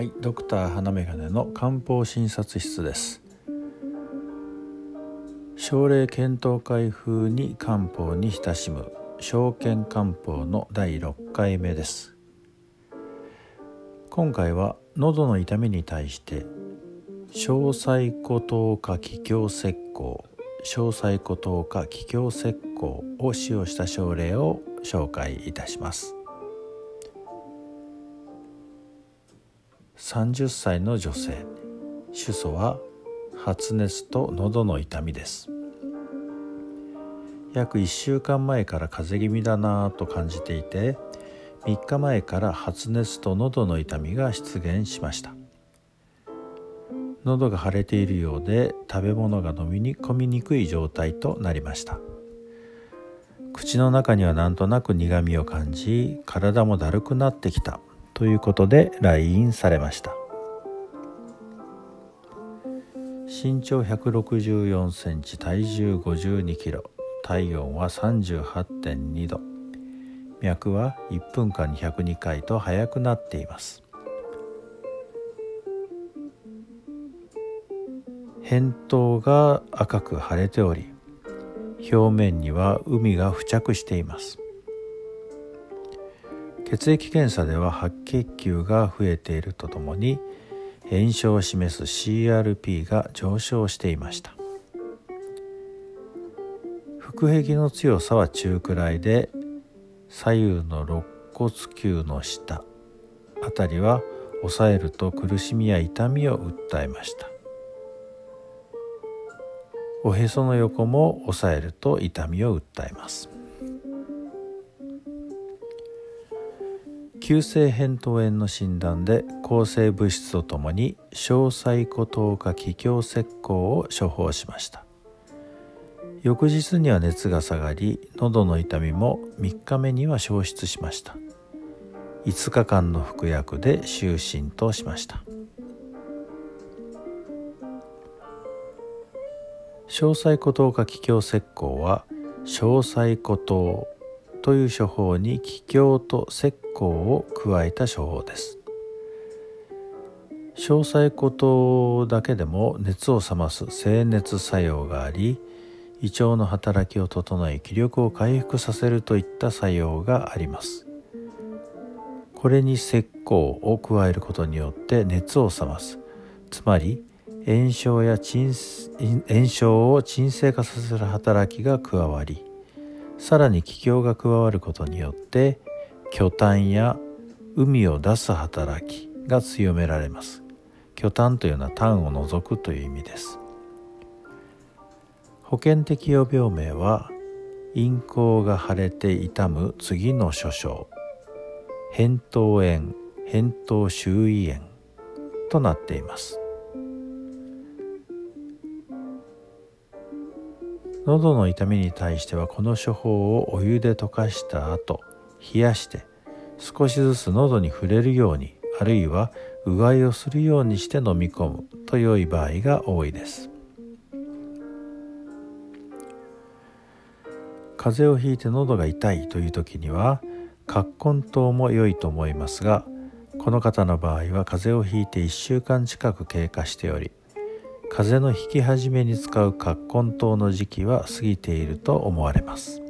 はい、ドクター花眼鏡の漢方診察室です。症例検討会風に漢方に親しむ証券漢方の第6回目です。今回は喉の痛みに対して小細骨糖化気胸石膏小細骨糖化気胸石膏を使用した症例を紹介いたします。30歳の女性。主訴は発熱と喉の痛みです。約1週間前から風邪気味だなぁと感じていて3日前から発熱と喉の痛みが出現しました。喉が腫れているようで食べ物が飲みに込みにくい状態となりました。口の中にはなんとなく苦みを感じ体もだるくなってきた。ということで来院されました。身長164センチ体重52キロ。体温は38.2度。脈は1分間に102回と速くなっています。扁桃が赤く腫れており表面には海が付着しています。血液検査では白血球が増えているとともに炎症を示す CRP が上昇していました。腹壁の強さは中くらいで左右の肋骨球の下あたりは押さえると苦しみや痛みを訴えました。おへその横も押さえると痛みを訴えます。急性扁桃炎の診断で抗生物質とともに小細骨糖化気胸石膏を処方しました。翌日には熱が下がり喉の痛みも3日目には消失しました。5日間の服薬で就寝としました。小細骨糖化気胸石膏は小細骨糖という処方に気胸と石膏を加えた処方です。詳細ことだけでも熱を冷ます静熱作用があり胃腸の働きを整え気力を回復させるといった作用があります。これに石膏を加えることによって熱を冷ます。つまり炎症や鎮炎症を鎮静化させる働きが加わりさらに気胸が加わることによって巨炭や海を出す働きが強められます。巨炭というのは炭を除くという意味です。保険適用病名は陰行が腫れて痛む次の諸症。扁桃炎扁桃周囲炎となっています。喉の痛みに対してはこの処方をお湯で溶かした後冷やして少しずつ喉に触れるようにあるいはうがいをするようにして飲み込むと良い場合が多いです。風邪をひいて喉が痛いという時には葛根湯も良いと思いますがこの方の場合は風邪をひいて1週間近く経過しており風邪の引き始めに使う葛根湯の時期は過ぎていると思われます。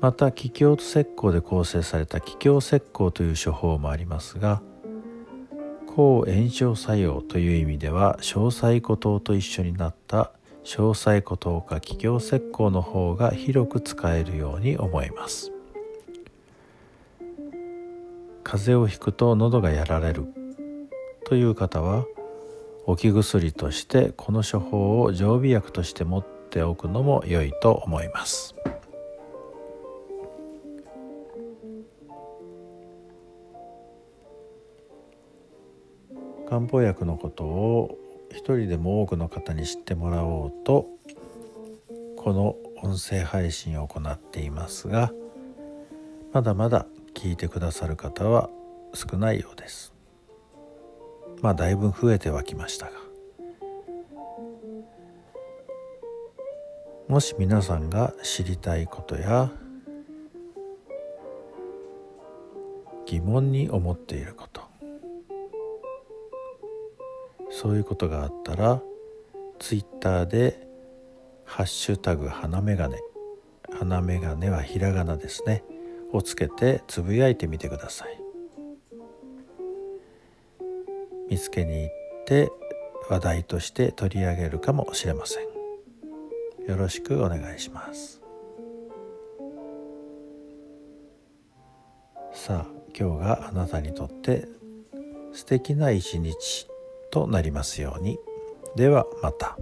また気胸と石膏で構成された気胸石膏という処方もありますが抗炎症作用という意味では小細骨糖と一緒になった小細骨糖か気胸石膏の方が広く使えるように思います。風邪をひくと喉がやられるという方は置き薬としてこの処方を常備薬として持っておくのも良いと思います。漢方薬のことを一人でも多くの方に知ってもらおうとこの音声配信を行っていますがまだまだ聞いてくださる方は少ないようです。まあだいぶ増えてはきましたが。もし皆さんが知りたいことや疑問に思っていることそういうことがあったらツイッターで「ハッシュタグ花眼鏡」花眼鏡はひらがなですねをつけてつぶやいてみてください。見つけに行って話題として取り上げるかもしれません。よろしくお願いします。さあ今日があなたにとって素敵な一日となりますように。ではまた。